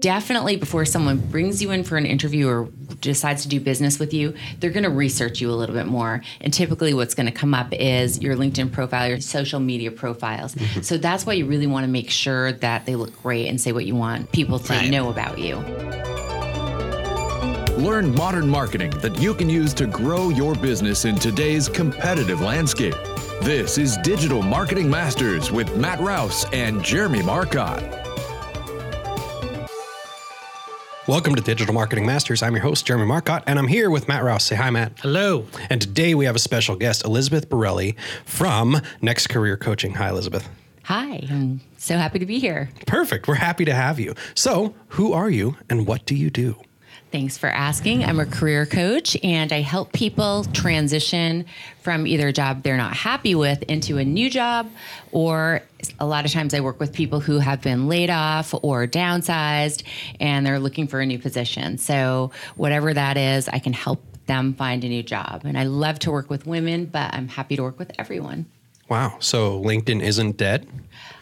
definitely before someone brings you in for an interview or decides to do business with you, they're going to research you a little bit more. And typically, what's going to come up is your LinkedIn profile, your social media profiles. Mm-hmm. So that's why you really want to make sure that they look great and say what you want people to right. know about you. Learn modern marketing that you can use to grow your business in today's competitive landscape. This is Digital Marketing Masters with Matt Rouse and Jeremy Marcotte. Welcome to Digital Marketing Masters. I'm your host, Jeremy Marcotte, and I'm here with Matt Rouse. Say hi, Matt. Hello. And today we have a special guest, Elizabeth Borelli from Next Career Coaching. Hi, Elizabeth. Hi, I'm so happy to be here. Perfect. We're happy to have you. So, who are you and what do you do? Thanks for asking. I'm a career coach and I help people transition from either a job they're not happy with into a new job, or a lot of times I work with people who have been laid off or downsized and they're looking for a new position. So, whatever that is, I can help them find a new job. And I love to work with women, but I'm happy to work with everyone. Wow. So, LinkedIn isn't dead?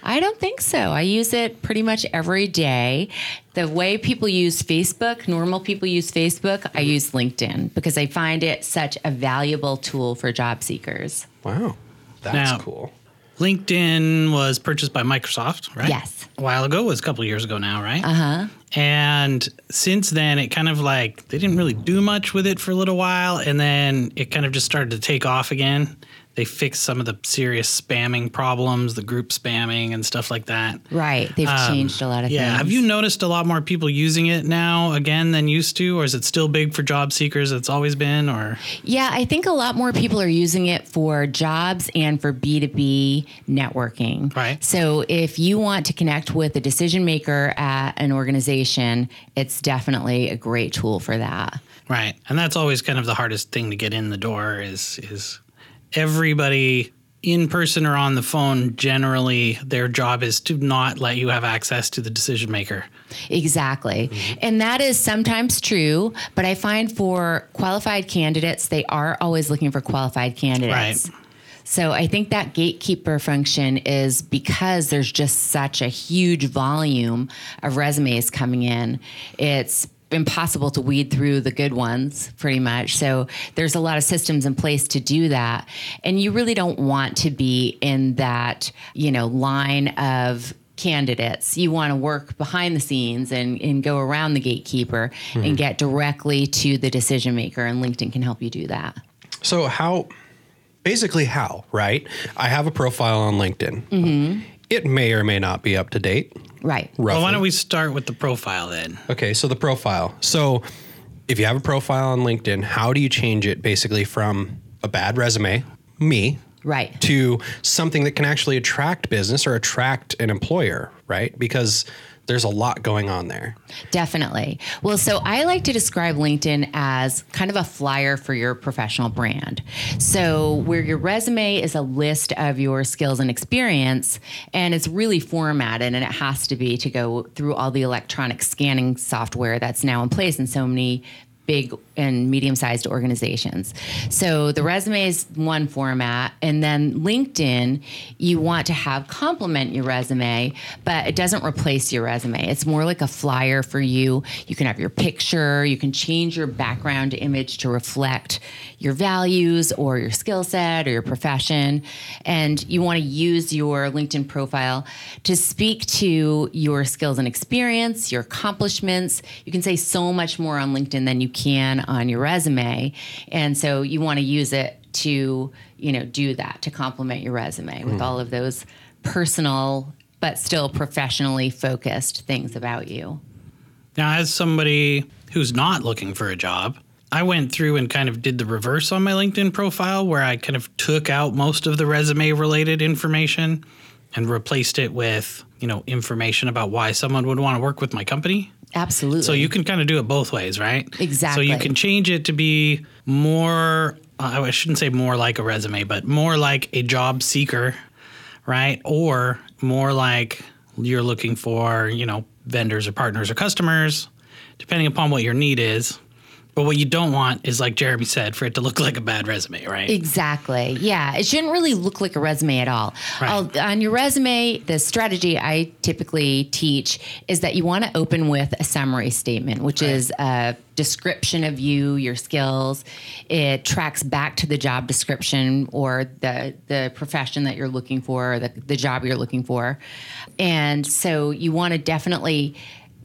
I don't think so. I use it pretty much every day. The way people use Facebook, normal people use Facebook, I use LinkedIn because I find it such a valuable tool for job seekers. Wow. That's now, cool. LinkedIn was purchased by Microsoft, right? Yes. A while ago, it was a couple years ago now, right? Uh huh. And since then, it kind of like they didn't really do much with it for a little while, and then it kind of just started to take off again they fixed some of the serious spamming problems, the group spamming and stuff like that. Right. They've um, changed a lot of things. yeah. things. Have you noticed a lot more people using it now again than used to, or is it still big for job seekers? It's always been, or yeah, I think a lot more people are using it for jobs and for B two B networking. Right. So if you want to connect with a decision maker at an organization, it's definitely a great tool for that. Right. And that's always kind of the hardest thing to get in the door is is everybody in person or on the phone generally their job is to not let you have access to the decision maker exactly mm-hmm. and that is sometimes true but i find for qualified candidates they are always looking for qualified candidates right. So I think that gatekeeper function is because there's just such a huge volume of resumes coming in. It's impossible to weed through the good ones pretty much. So there's a lot of systems in place to do that. And you really don't want to be in that you know line of candidates. You want to work behind the scenes and, and go around the gatekeeper mm-hmm. and get directly to the decision maker and linkedin can help you do that. So how basically how right? I have a profile on linkedin. Mm-hmm. It may or may not be up to date Right. Roughly. Well, why don't we start with the profile then? Okay, so the profile. So if you have a profile on LinkedIn, how do you change it basically from a bad resume, me, right, to something that can actually attract business or attract an employer, right? Because there's a lot going on there. Definitely. Well, so I like to describe LinkedIn as kind of a flyer for your professional brand. So, where your resume is a list of your skills and experience, and it's really formatted, and it has to be to go through all the electronic scanning software that's now in place in so many big and medium sized organizations. So the resume is one format, and then LinkedIn, you want to have complement your resume, but it doesn't replace your resume. It's more like a flyer for you. You can have your picture, you can change your background image to reflect your values or your skill set or your profession. And you want to use your LinkedIn profile to speak to your skills and experience, your accomplishments. You can say so much more on LinkedIn than you can on your resume. And so you want to use it to, you know, do that to complement your resume with mm. all of those personal but still professionally focused things about you. Now, as somebody who's not looking for a job, I went through and kind of did the reverse on my LinkedIn profile where I kind of took out most of the resume related information and replaced it with, you know, information about why someone would want to work with my company. Absolutely. So you can kind of do it both ways, right? Exactly. So you can change it to be more, uh, I shouldn't say more like a resume, but more like a job seeker, right? Or more like you're looking for, you know, vendors or partners or customers, depending upon what your need is But what you don't want is, like Jeremy said, for it to look like a bad resume, right? Exactly. Yeah. It shouldn't really look like a resume at all. Right. On your resume, the strategy I typically teach is that you want to open with a summary statement, which is a description of you, your skills. It tracks back to the job description or the, the profession that you're looking for, or the, the job you're looking for. And so you want to definitely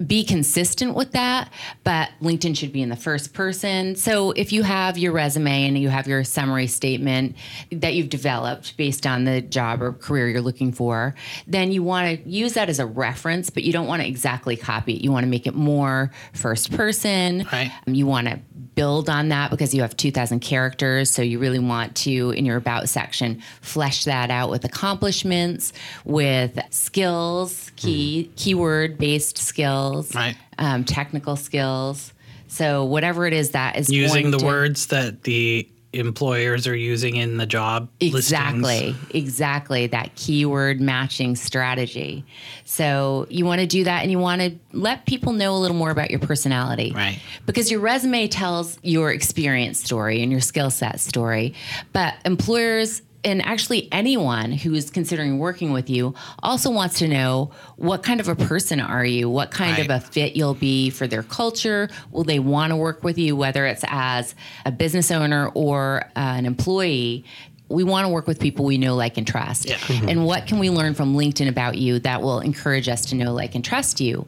be consistent with that, but LinkedIn should be in the first person. So if you have your resume and you have your summary statement that you've developed based on the job or career you're looking for, then you want to use that as a reference, but you don't want to exactly copy it. You want to make it more first person. Right. You want to build on that because you have 2000 characters so you really want to in your about section flesh that out with accomplishments with skills key hmm. keyword based skills Right. um, technical skills so whatever it is that is Using the to- words that the employers are using in the job Exactly, listings. exactly that keyword matching strategy. So you want to do that and you want to let people know a little more about your personality. Right. Because your resume tells your experience story and your skill set story, but employers and actually anyone who is considering working with you also wants to know what kind of a person are you? What kind of a fit you'll be for their culture? Will they want to work with you, whether it's as a business owner or uh, an employee? We want to work with people we know, like, and trust. Yeah. And what can we learn from LinkedIn about you that will encourage us to know, like, and trust you?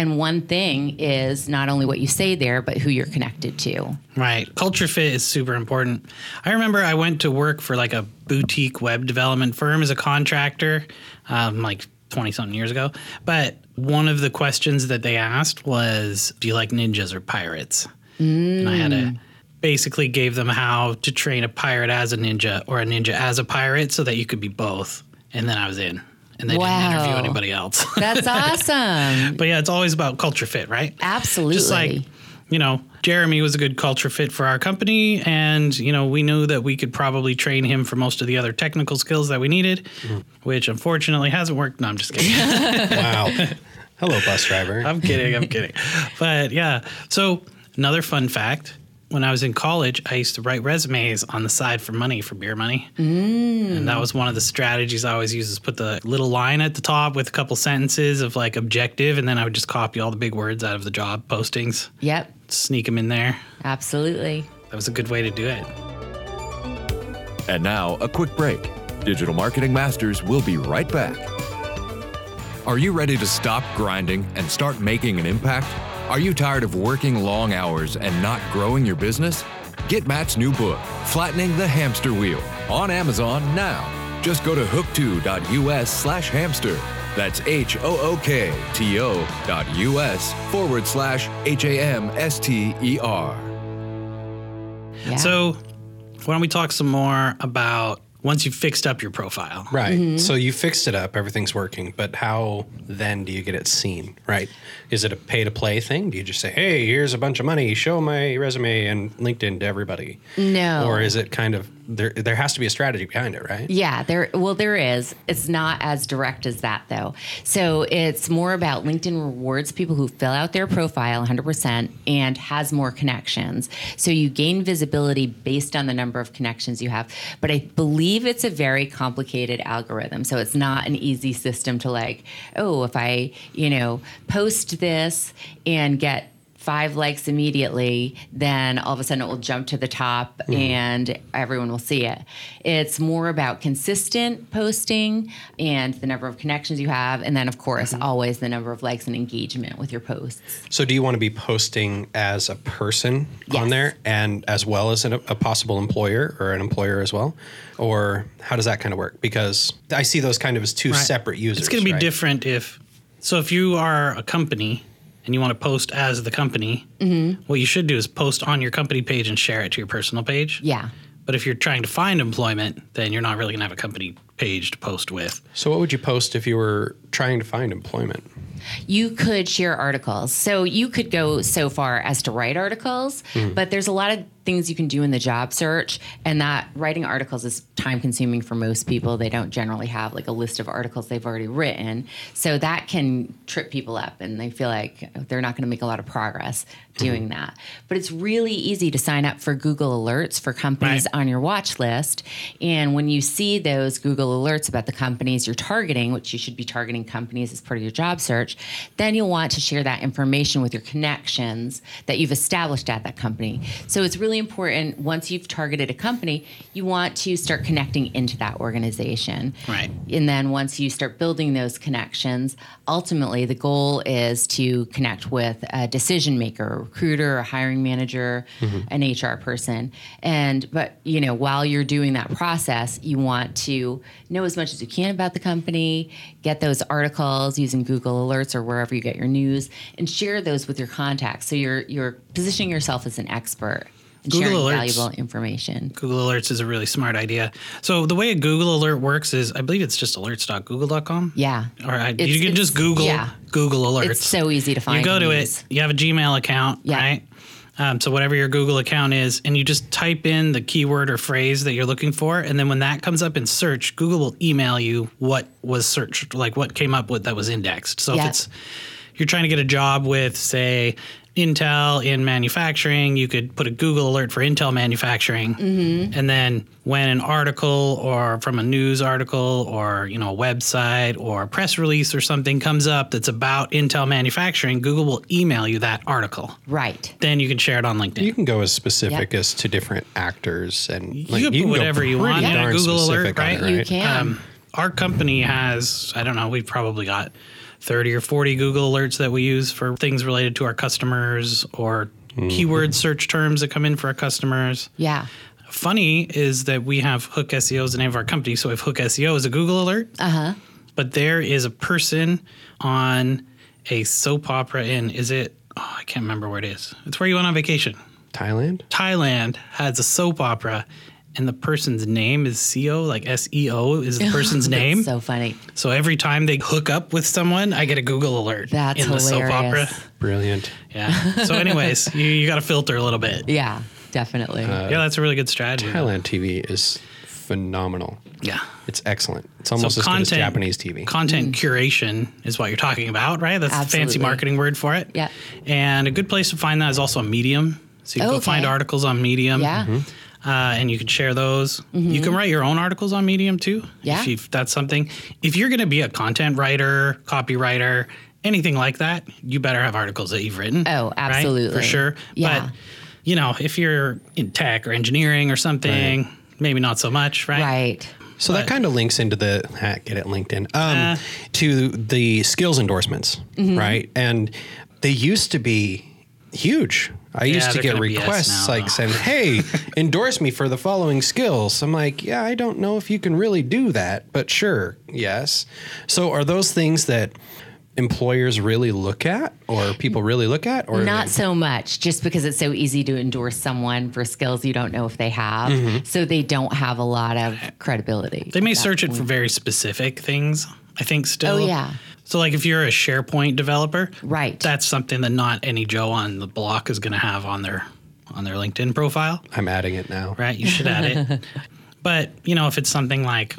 And one thing is not only what you say there, but who you're connected to. Right. Culture fit is super important. I remember I went to work for like a boutique web development firm as a contractor, um, like 20 something years ago. But one of the questions that they asked was, Do you like ninjas or pirates? And I had to basically gave them how to train a pirate as a ninja or a ninja as a pirate so that you could be both. And then I was in. And they didn't interview Wow. anybody else. That's awesome. but yeah, it's always about culture fit, right? Absolutely. Just like, you know, Jeremy was a good culture fit for our company. And, you know, we knew that we could probably train him for most of the other technical skills that we needed, mm-hmm. which unfortunately hasn't worked. No, I'm just kidding. Wow. Hello, bus driver. I'm kidding. I'm kidding. But yeah. So, another fun fact when I was in college, I used to write resumes on the side for money, for beer money. Mm. And that was one of the strategies I always use is put the little line at the top with a couple sentences of like objective. And then I would just copy all the big words out of the job postings, yep, sneak them in there. absolutely. That was a good way to do it. And now, a quick break. Digital Marketing Masters will be right back. Are you ready to stop grinding and start making an impact? Are you tired of working long hours and not growing your business? Get Matt's new book, Flattening the Hamster Wheel, on Amazon now. Just go to hookto.us slash hamster. That's H O O K T O dot US forward slash H A M S T E R. So, why don't we talk some more about once you've fixed up your profile? Right. Mm-hmm. So you fixed it up, everything's working, but how then do you get it seen? Right. Is it a pay to play thing? Do you just say, hey, here's a bunch of money, show my resume and LinkedIn to everybody? No. Or is it kind of, there, there has to be a strategy behind it, right? Yeah, there well there is. It's not as direct as that though. So it's more about LinkedIn rewards people who fill out their profile 100% and has more connections. So you gain visibility based on the number of connections you have. But I believe it's a very complicated algorithm. So it's not an easy system to like, oh, if I, you know, post this and get five likes immediately, then all of a sudden it will jump to the top hmm. and everyone will see it. It's more about consistent posting and the number of connections you have. And then, of course, mm-hmm. always the number of likes and engagement with your posts. So do you want to be posting as a person on there and as well as an, a possible employer or an employer as well? Or how does that kind of work? Because I see those kind of as two Right. separate users. It's going to be right? different if so if you are a company and you want to post as the company, Mm-hmm. what you should do is post on your company page and share it to your personal page. Yeah. But if you're trying to find employment, then you're not really going to have a company page to post with. So what would you post if you were trying to find employment? you could share articles. So you could go so far as to write articles, but there's a lot of things you can do in the job search. And that writing articles is time consuming for most people. They don't generally have like a list of articles they've already written. So that can trip people up and they feel like they're not going to make a lot of progress doing mm-hmm. that. But it's really easy to sign up for Google Alerts for companies Right. on your watch list. And when you see those Google Alerts about the companies you're targeting, which you should be targeting companies as part of your job search, then you'll want to share that information with your connections that you've established at that company. So it's really important once you've targeted a company, you want to start connecting into that organization. Right. And then once you start building those connections, ultimately the goal is to connect with a decision maker, a recruiter, a hiring manager, mm-hmm. an HR person. And but you know, while you're doing that process, you want to know as much as you can about the company, get those articles using Google Alerts or wherever you get your news, and share those with your contacts. So you're you're positioning yourself as an expert Google Alerts. valuable information. Google Alerts is a really smart idea. So the way a Google Alert works is, I believe it's just alerts.google.com. Yeah. Or I, It's- you can just Google yeah. Google Alerts. It's so easy to find. you go to it. You have a Gmail account, Yeah. right? Um, so whatever your Google account is, and you just type in the keyword or phrase that you're looking for, and then when that comes up in search, Google will email you what was searched, like what came up with that was indexed. So Yeah. if it's you're trying to get a job with, say, Intel in manufacturing, you could put a Google alert for Intel manufacturing, Mm-hmm. and then when an article or from a news article or you know a website or a press release or something comes up that's about Intel manufacturing, Google will email you that article. Right. Then you can share it on LinkedIn. You can go as specific Yep. as to different actors and You like, can put go whatever you pretty want in a darn Google alert, specific it, right? You can. Um, our company has, I don't know, we've probably got 30 or 40 Google alerts that we use for things related to our customers or keyword search terms that come in for our customers. Yeah. Funny is that we have Hook SEO as the name of our company. So if Hook SEO is a Google alert, uh-huh. but there is a person on a soap opera in, is it, oh, I can't remember where it is. It's where you went on vacation. Thailand. Thailand has a soap opera, and the person's name is SEO, like S E O is the person's name. So funny. So every time they hook up with someone, I get a Google alert That's in the soap opera. Brilliant. Yeah. So, anyways, you, you got to filter a little bit. Yeah, definitely. yeah, that's a really good strategy. Thailand TV is phenomenal. Yeah. It's excellent. It's almost as good as Japanese TV. Content curation is what you're talking about, right? That's the fancy Mm. Marketing word for it. Yeah. And a good place to find that is also a Medium. So you can Oh, go find articles on Medium. yeah. Uh, and you can share those. You can write your own articles on Medium too. Yeah. If, you, if that's something. If you're going to be a content writer, copywriter, anything like that, you better have articles that you've written. Oh, right? absolutely. For sure. Yeah. But, you know, if you're in tech or engineering or something, maybe not so much, right? Right. So that kind of links into the ah, get it LinkedIn um, Uh. to the skills endorsements, Mm-hmm. right? And they used to be huge. I Yeah, used to get requests now, like though. saying, "Hey, endorse me for the following skills." I'm like, "Yeah, I don't know if you can really do that, but sure, yes." So are those things that employers really look at, or people really look at, or Not so much, just because it's so easy to endorse someone for skills you don't know if they have. Mm-hmm. So they don't have a lot of credibility. They may at that search it for very specific things, I think, still. Oh, yeah. So, like, if you're a SharePoint developer, Right. that's something that not any Joe on the block is going to have on their on their LinkedIn profile. I'm adding it now. right? You should add it. but you know, if it's something like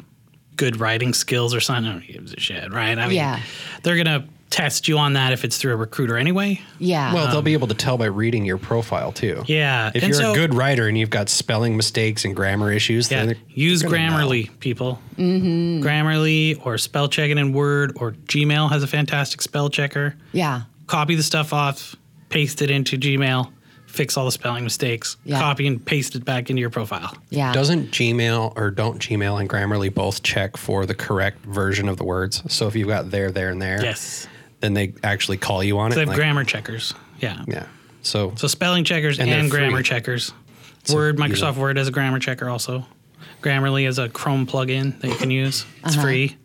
good writing skills or something, I don't give a shit, right? I mean, Yeah. they're gonna test you on that if it's through a recruiter anyway. Yeah. Well, they'll be able to tell by reading your profile too. Yeah, If and you're so- a good writer and you've got spelling mistakes and grammar issues, Yeah, then they're- use they're gonna know. Grammarly, people. Mm-hmm. Grammarly or spell checking in Word or Gmail has a fantastic spell checker. yeah. Copy the stuff off, paste it into Gmail, fix all the spelling mistakes, Yeah. copy and paste it back into your profile. Yeah. Doesn't Gmail or don't Gmail and Grammarly both check for the correct version of the words? So if you've got there, there, and there, Yes, then they actually call you on it. they have like- grammar checkers. Yeah. Yeah. So, So spelling checkers And and, grammar free. checkers. Word, Microsoft Word has a grammar checker also. Grammarly is a Chrome plugin that you can use. It's Uh-huh. free.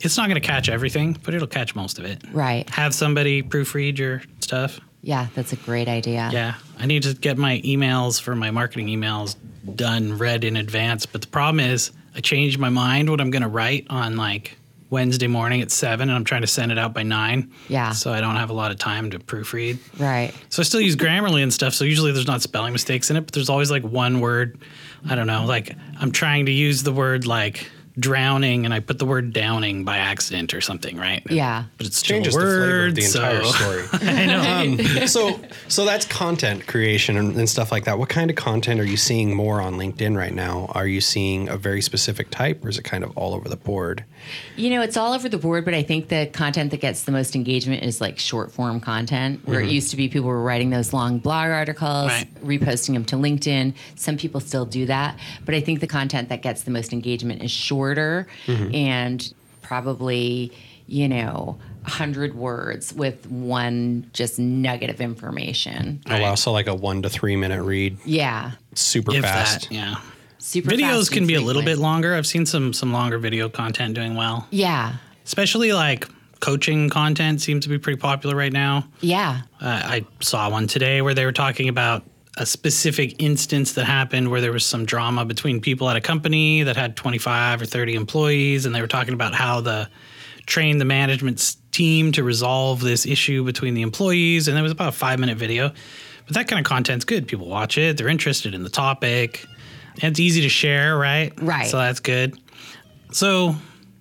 It's not going to catch everything, but it'll catch most of it. Right. Have somebody proofread your stuff. Yeah. That's a great idea. Yeah. I need to get my emails for my marketing emails done, read in advance. But the problem is, I change my mind what I'm going to write on like Wednesday morning at seven, and I'm trying to send it out by nine. Yeah. So I don't have a lot of time to proofread. Right. So I still use Grammarly and stuff. So usually there's not spelling mistakes in it, but there's always like one word. I don't know. Like I'm trying to use the word like drowning, and I put the word downing by accident or something, right? Yeah. But it's still Changes a the flavor of the entire so- story. I know. Um, so so that's content creation and, and stuff like that. What kind of content are you seeing more on LinkedIn right now? Are you seeing a very specific type, or is it kind of all over the board? You know, it's all over the board, but I think the content that gets the most engagement is like short form content, where it used to be people were writing those long blog articles, Right. reposting them to LinkedIn. Some people still do that, but I think the content that gets the most engagement is shorter and probably, you know, 100 words with one just nugget of information. Oh wow! So like a one to three minute read, Yeah. super if fast. that, yeah. Super fast. Videos fast can and be a little bit longer. I've seen some some longer video content doing well, Yeah. especially like coaching content seems to be pretty popular right now. Yeah. Uh, I saw one today where they were talking about a specific instance that happened where there was some drama between people at a company that had 25 or 30 employees, and they were talking about how the trained the management team to resolve this issue between the employees, and it was about a five minute video. But that kind of content's good. People watch it; they're interested in the topic. And it's easy to share, right? Right. So that's good. So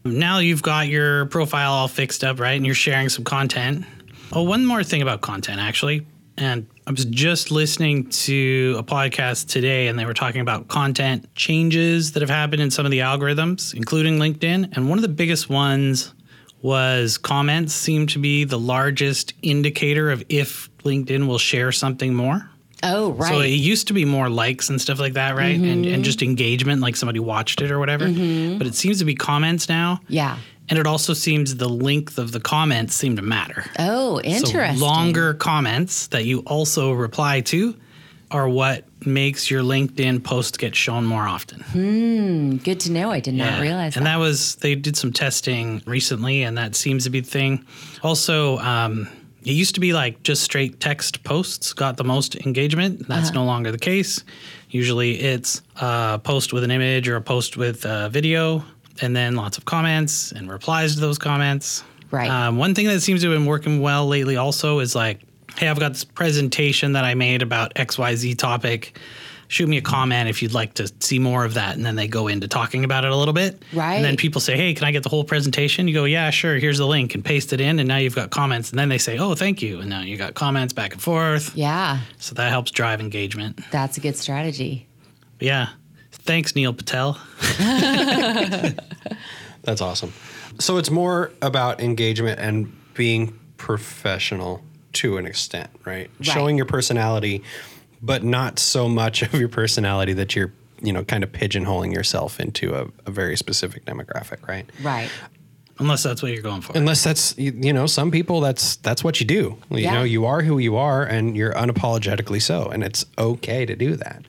now you've got your profile all fixed up, right? And you're sharing some content. Oh, one more thing about content, actually. And I was just listening to a podcast today, and they were talking about content changes that have happened in some of the algorithms, including LinkedIn. And one of the biggest ones was comments seem to be the largest indicator of if LinkedIn will share something more. Oh, right. So it used to be more likes and stuff like that, right? And, and mm-hmm. just engagement, like somebody watched it or whatever. Mm-hmm. But it seems to be comments now. yeah. And it also seems the length of the comments seem to matter. Oh, interesting. So longer comments that you also reply to are what makes your LinkedIn post get shown more often. Hmm, Good to know. I did not realize and that. that was they did some testing recently, and that seems to be the thing. Also, um, it used to be like just straight text posts got the most engagement. That's Uh-huh. no longer the case. Usually, it's a post with an image or a post with a video, and then lots of comments and replies to those comments. Right. Um, one thing that seems to have been working well lately also is like, hey, I've got this presentation that I made about XYZ topic. Shoot me a comment if you'd like to see more of that. And then they go into talking about it a little bit. Right. And then people say, hey, can I get the whole presentation? You go, yeah, sure. Here's the link and paste it in. And now you've got comments. And then they say, oh, thank you. And now you got comments back and forth. yeah, So that helps drive engagement. that's a good strategy. But yeah. Thanks, Neil Patel. That's awesome. So it's more about engagement and being professional to an extent, right? Showing your personality, but not so much of your personality that you're, you know, kind of pigeonholing yourself into a, a very specific demographic, right? Right. Unless that's what you're going for. Unless that's you, you know, some people that's that's what you do. You Yeah. know, you are who you are and you're unapologetically so, and it's okay to do that.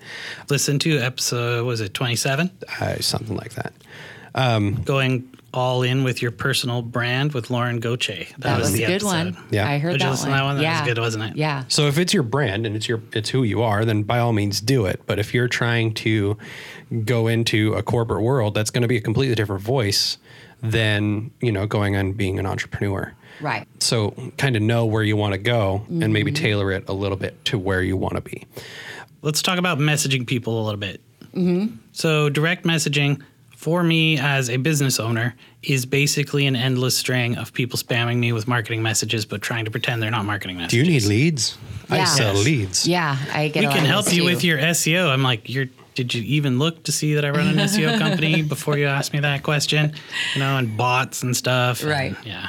Listen to episode, was it 27? Uh, something like that. Going all in with your personal brand with Lauren Goche. That, was, the a good episode. one. Yeah. I heard Did you that listen one. that one? That was yeah. good, wasn't it? Yeah. So if it's your brand and it's your it's who you are, then by all means do it. But if you're trying to go into a corporate world, that's going to be a completely different voice than, you know, going and being an entrepreneur. Right. So kind of know where you want to go and maybe mm-hmm. tailor it a little bit to where you want to be. Let's talk about messaging people a little bit. Mm-hmm. So, direct messaging for me as a business owner is basically an endless string of people spamming me with marketing messages, but trying to pretend they're not marketing messages. Do you need leads? I sell Yes. leads. Yeah. I get it. we a lot can of help those you too. with your SEO. I'm like, you're. Did you even look to see that I run an SEO company before you asked me that question? You know, and bots and stuff. and- Right. yeah.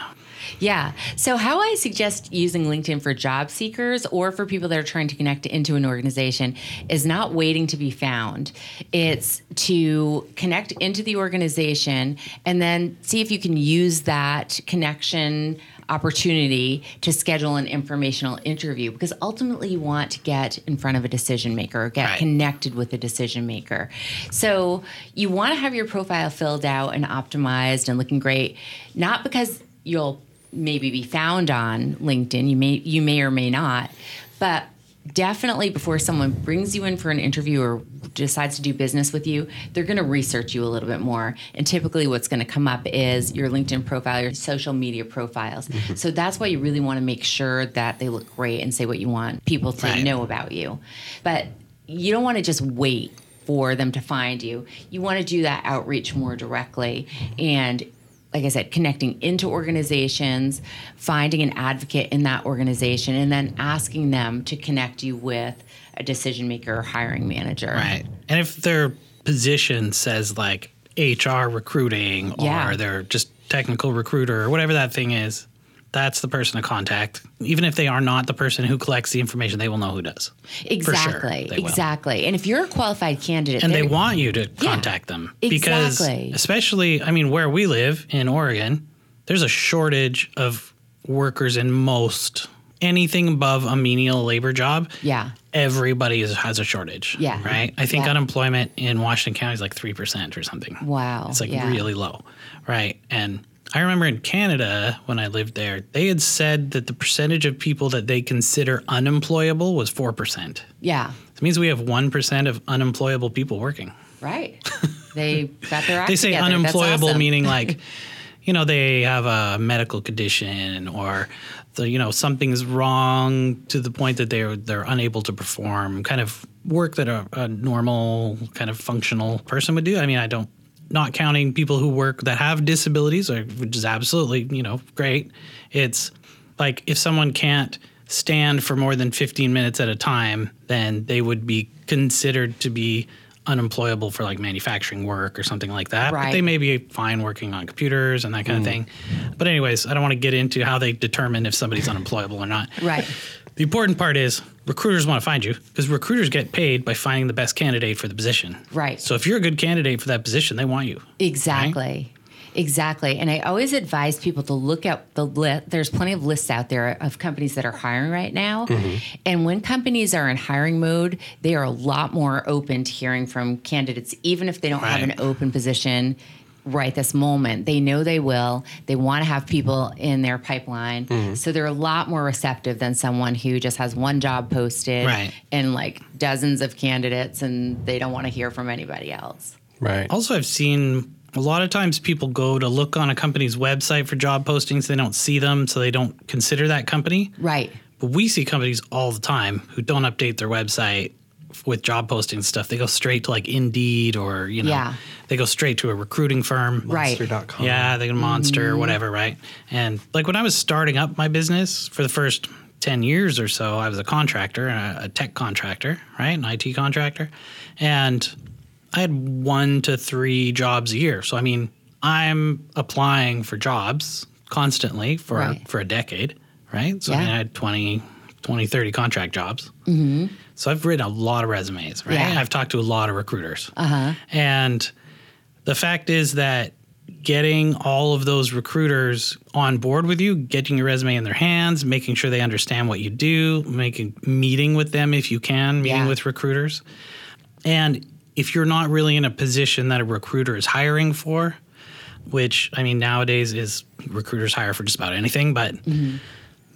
Yeah. So, how I suggest using LinkedIn for job seekers or for people that are trying to connect into an organization is not waiting to be found. It's to connect into the organization and then see if you can use that connection opportunity to schedule an informational interview because ultimately you want to get in front of a decision maker or get Right. connected with a decision maker. So you want to have your profile filled out and optimized and looking great, not because you'll maybe be found on LinkedIn. You may you may or may not, but definitely before someone brings you in for an interview or decides to do business with you, they're going to research you a little bit more. And typically, what's going to come up is your LinkedIn profile, your social media profiles. Mm-hmm. So that's why you really want to make sure that they look great and say what you want people to Right. know about you. But you don't want to just wait for them to find you. You want to do that outreach more directly and like I said, connecting into organizations, finding an advocate in that organization, and then asking them to connect you with a decision maker or hiring manager. Right. And if their position says like HR recruiting or Yeah. they're just technical recruiter or whatever that thing is, that's the person to contact. Even if they are not the person who collects the information, they will know who does. Exactly. will. exactly. And if you're a qualified candidate, And they want you to contact them because exactly. especially I mean where we live in Oregon, there's a shortage of workers in most anything above a menial labor job. Yeah. Everybody is, has a shortage. Yeah. Right? I think Yeah. unemployment in Washington County is like 3% or something. Wow. It's like yeah. really low. Right. And I remember in Canada when I lived there, they had said that the percentage of people that they consider unemployable was 4%. Yeah. It means we have 1% of unemployable people working. Right. They got their act They say together. Unemployable awesome. meaning like, you know, they have a medical condition or the, you know, something's wrong to the point that they're they're unable to perform kind of work that a, a normal kind of functional person would do. I mean, I don't not counting people who work that have disabilities, which is absolutely, you know, great. It's like if someone can't stand for more than 15 minutes at a time, then they would be considered to be unemployable for like manufacturing work or something like that. But they may be fine working on computers and that kind of mm. thing. But anyways, I don't want to get into how they determine if somebody's unemployable or not. Right. The important part is recruiters want to find you because recruiters get paid by finding the best candidate for the position. Right. So if you're a good candidate for that position, they want you. Exactly. Exactly. And I always advise people to look at the list. There's plenty of lists out there of companies that are hiring right now. Mm-hmm. And when companies are in hiring mode, they are a lot more open to hearing from candidates, even if they don't have an open position right this moment. They know they will. They want to have people in their pipeline. Mm-hmm. So they're a lot more receptive than someone who just has one job posted Right. and like dozens of candidates and they don't want to hear from anybody else. Right. Also, I've seen a lot of times people go to look on a company's website for job postings, they don't see them, so they don't consider that company. Right. But we see companies all the time who don't update their website with job posting stuff. They go straight to like Indeed or, you know, Yeah. they go straight to a recruiting firm. Right. Monster.com. Yeah, they can monster or mm-hmm. whatever, right? And like when I was starting up my business for the first 10 years or so, I was a contractor, a, a tech contractor, right? An IT contractor. And I had one to three jobs a year. So, I mean, I'm applying for jobs constantly for, Right. for a decade, right? So, I mean, I had 20, 20, 30 contract jobs. Mm-hmm. So, I've written a lot of resumes, right? Yeah. I've talked to a lot of recruiters. Uh-huh. And the fact is that getting all of those recruiters on board with you, getting your resume in their hands, making sure they understand what you do, making meeting with them if you can, meeting Yeah. with recruiters. And if you're not really in a position that a recruiter is hiring for, which I mean nowadays is recruiters hire for just about anything, but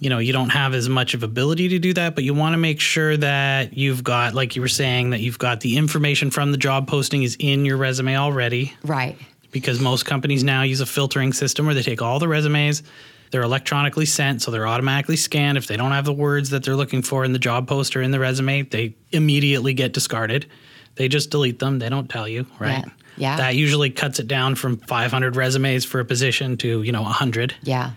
you know, you don't have as much of ability to do that, but you want to make sure that you've got like you were saying that you've got the information from the job posting is in your resume already Right. because most companies now use a filtering system where they take all the resumes, they're electronically sent, so they're automatically scanned. If they don't have the words that they're looking for in the job post or in the resume, they immediately get discarded. They just delete them. They don't tell you, right? Yeah. Yeah. That usually cuts it down from 500 resumes for a position to, you know, 100. Yeah.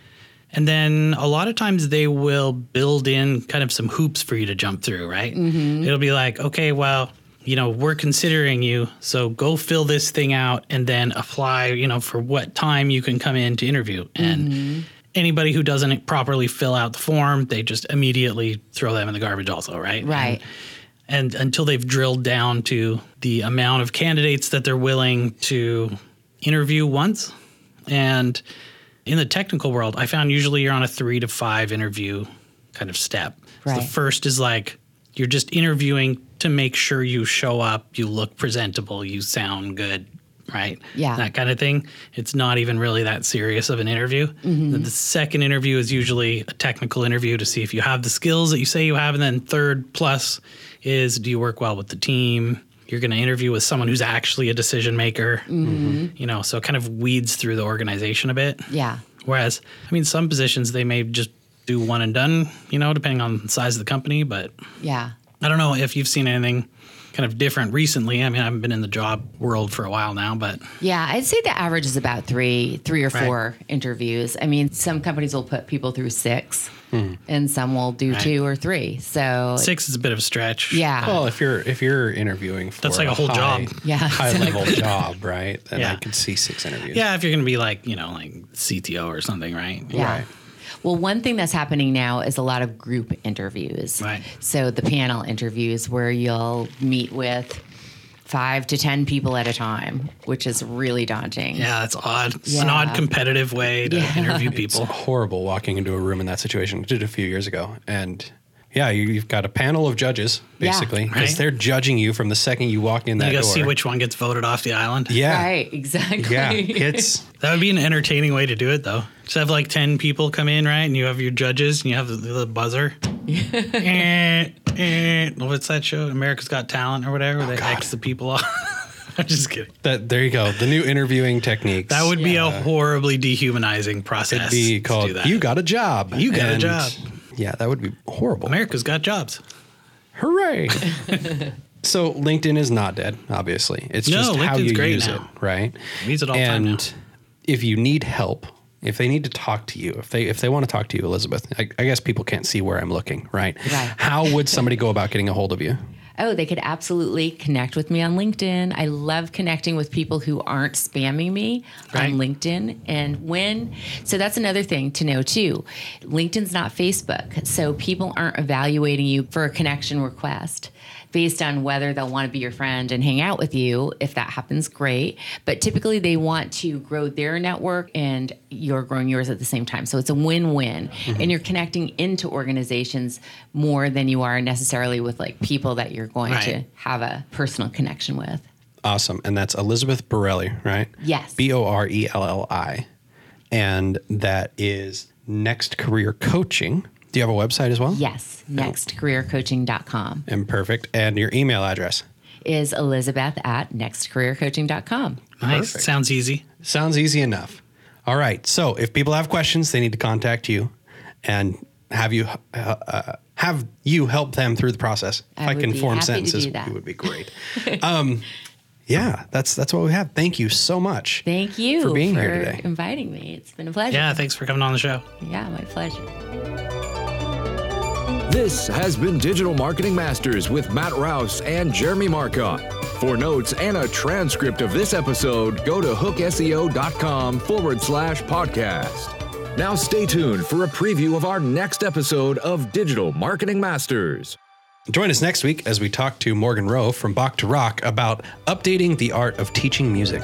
And then a lot of times they will build in kind of some hoops for you to jump through, right? Mm-hmm. It'll be like, okay, well, you know, we're considering you, so go fill this thing out and then apply, you know, for what time you can come in to interview. And mm-hmm. anybody who doesn't properly fill out the form, they just immediately throw them in the garbage also, right? Right. and until they've drilled down to the amount of candidates that they're willing to interview once. And in the technical world, I found usually you're on a three to five interview kind of step. So the first is like you're just interviewing to make sure you show up, you look presentable, you sound good, right? Yeah. That kind of thing. It's not even really that serious of an interview. Mm-hmm. The second interview is usually a technical interview to see if you have the skills that you say you have. And then third plus is do you work well with the team? You're going to interview with someone who's actually a decision maker, Mm-hmm. you know, so it kind of weeds through the organization a bit. Yeah. Whereas, I mean, some positions they may just do one and done, you know, depending on the size of the company. But Yeah. I don't know if you've seen anything kind of different recently. I mean, I haven't been in the job world for a while now, but Yeah, I'd say the average is about three, three or Right. four interviews. I mean, some companies will put people through six, Hmm. and some will do Right. two or three. So six is a bit of a stretch. yeah, Well, if you're if you're interviewing for That's like a whole high, job. Yeah, high level job, right? Then I Yeah. could see six interviews. Yeah, if you're going to be like, you know, like CTO or something, right? yeah. Right. Well, one thing that's happening now is a lot of group interviews. Right. So the panel interviews where you'll meet with five to ten people at a time, which is really daunting. Yeah, that's odd. It's an odd competitive way to Yeah. interview It's people. horrible walking into a room in that situation. I did it a few years ago, and yeah, you, you've got a panel of judges basically because Right. they're judging you from the second you walk in that You got to door. see which one gets voted off the island. yeah, Right. Exactly. yeah, it's That would be an entertaining way to do it, though. Just have like 10 people come in, right? And you have your judges and you have the, the buzzer. eh, eh. What's that show? America's Got Talent or whatever. they Oh, God. X the people off. I'm just kidding. that. There you go. The new interviewing techniques. That would be Yeah. a horribly dehumanizing process. It'd be called "You Got a Job." You got a job. Yeah, that would be horrible. America's Got Jobs. Hooray! so LinkedIn is not dead. Obviously, it's No, just how you use now. it, right? Use it all the time and now. if you need help, if they need to talk to you, if they if they want to talk to you, Elizabeth, I, I guess people can't see where I'm looking, right? Right. How would somebody go about getting a hold of you? Oh, they could absolutely connect with me on LinkedIn. I love connecting with people who aren't spamming me Right. on LinkedIn. And when, so that's another thing to know too. LinkedIn's not Facebook. So people aren't evaluating you for a connection request based on whether they'll want to be your friend and hang out with you. If that happens, great. But typically they want to grow their network and you're growing yours at the same time. So it's a win win. And mm-hmm. you're connecting into organizations more than you are necessarily with like people that you're going to have a personal connection with. Awesome, and that's Elizabeth Borelli, right? Yes. B O R E L L I, and that is Next Career Coaching. Do you have a website as well? Yes, nextcareercoaching.com And perfect. And your email address. is Elizabeth at nextcareercoaching.com. Nice. Perfect. Sounds easy. Sounds easy enough. All right. So if people have questions, they need to contact you and have you uh, uh, have you help them through the process. I if I would can be form happy to sentences, do that. it would be great. um, yeah, that's that's what we have. Thank you so much. Thank you for being here today. inviting me. It's been a pleasure. Yeah, thanks for coming on the show. Yeah, my pleasure. This has been Digital Marketing Masters with Matt Rouse and Jeremy Marcotte. For notes and a transcript of this episode, go to hookseo.com forward slash podcast. Now stay tuned for a preview of our next episode of Digital Marketing Masters. Join us next week as we talk to Morgan Rowe from Bach to Rock about updating the art of teaching music.